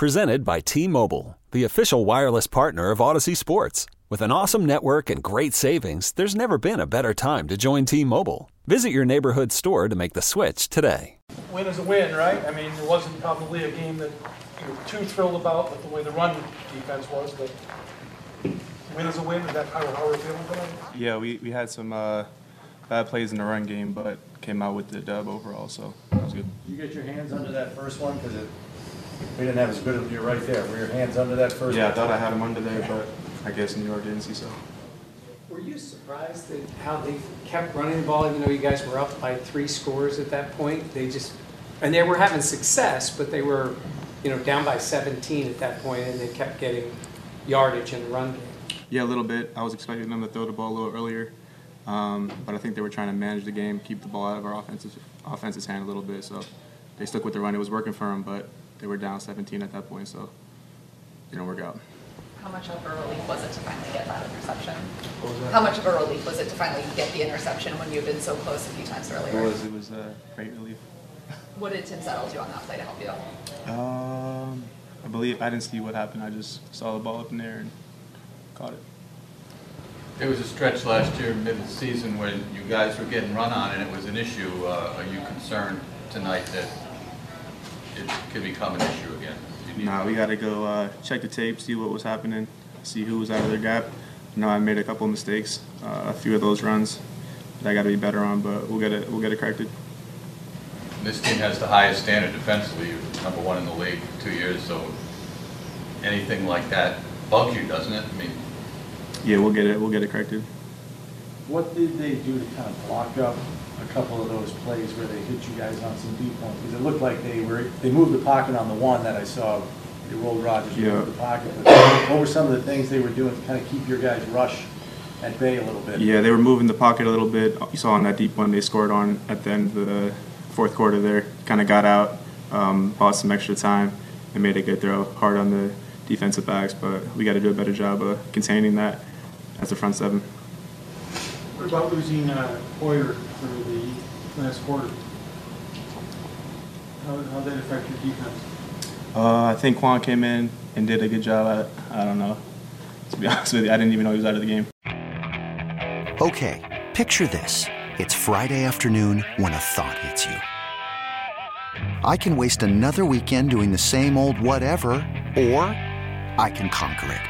Presented by T Mobile, the official wireless partner of Audacy Sports. With an awesome network and great savings, there's never been a better time to join T Mobile. Visit your neighborhood store to make the switch today. Win is a win, right? I mean, it wasn't probably a game that you were too thrilled about with the way the run defense was, but win is a win. Is that how, how we're feeling tonight? Yeah, we, we had some uh, bad plays in the run game, but came out with the dub overall, so that was good. You get your hands under that first one, because it, we didn't have as good of you right there. Were your hands under that first? Yeah, I thought I had them under there, but I guess New York didn't see so. Were you surprised at how they kept running the ball, even though you guys were up by three scores at that point? They just, and they were having success, but they were, you know, down by 17 at that point, and they kept getting yardage in the run game. Yeah, a little bit. I was expecting them to throw the ball a little earlier, um, but I think they were trying to manage the game, keep the ball out of our offensive offense's hand a little bit. So they stuck with the run. It was working for them, but they were down 17 at that point, so it didn't work out. How much of a relief was it to finally get that interception? How much of a relief was it to finally get the interception when you've been so close a few times earlier? It earlier? was it was a great relief. What did Tim Settle do on that play to help you? Um, I believe I didn't see what happened. I just saw the ball up in there and caught it. There was a stretch last year, mid-season, when you guys were getting run on and it was an issue. Uh, Are you concerned tonight that it could become an issue again? You Nah, we got to go uh, check the tape, see what was happening, see who was out of their gap. I know I made a couple of mistakes, uh, a few of those runs that I got to be better on, but we'll get it. We'll get it corrected. This team has the highest standard defensively, number one in the league for two years, so anything like that bugs you, doesn't it? I mean, Yeah, we'll get it. We'll get it corrected. What did they do to kind of block up a couple of those plays where they hit you guys on some deep ones? Because it looked like they were, they moved the pocket on the one that I saw, they rolled Rodgers, Yeah. moved the pocket. But What were some of the things they were doing to kind of keep your guys rush at bay a little bit? Yeah, they were moving the pocket a little bit. You saw on that deep one they scored on at the end of the fourth quarter. There, kind of got out, um, bought some extra time, and made a good throw. Hard on the defensive backs, but we got to do a better job of containing that as a front seven. What about losing uh, Poyer for the last quarter? How, how'd that affect your defense? Uh, I think Quan came in and did a good job at it. I don't know. To be honest with you, I didn't even know he was out of the game. Okay, picture this. It's Friday afternoon when a thought hits you. I can waste another weekend doing the same old whatever, or I can conquer it.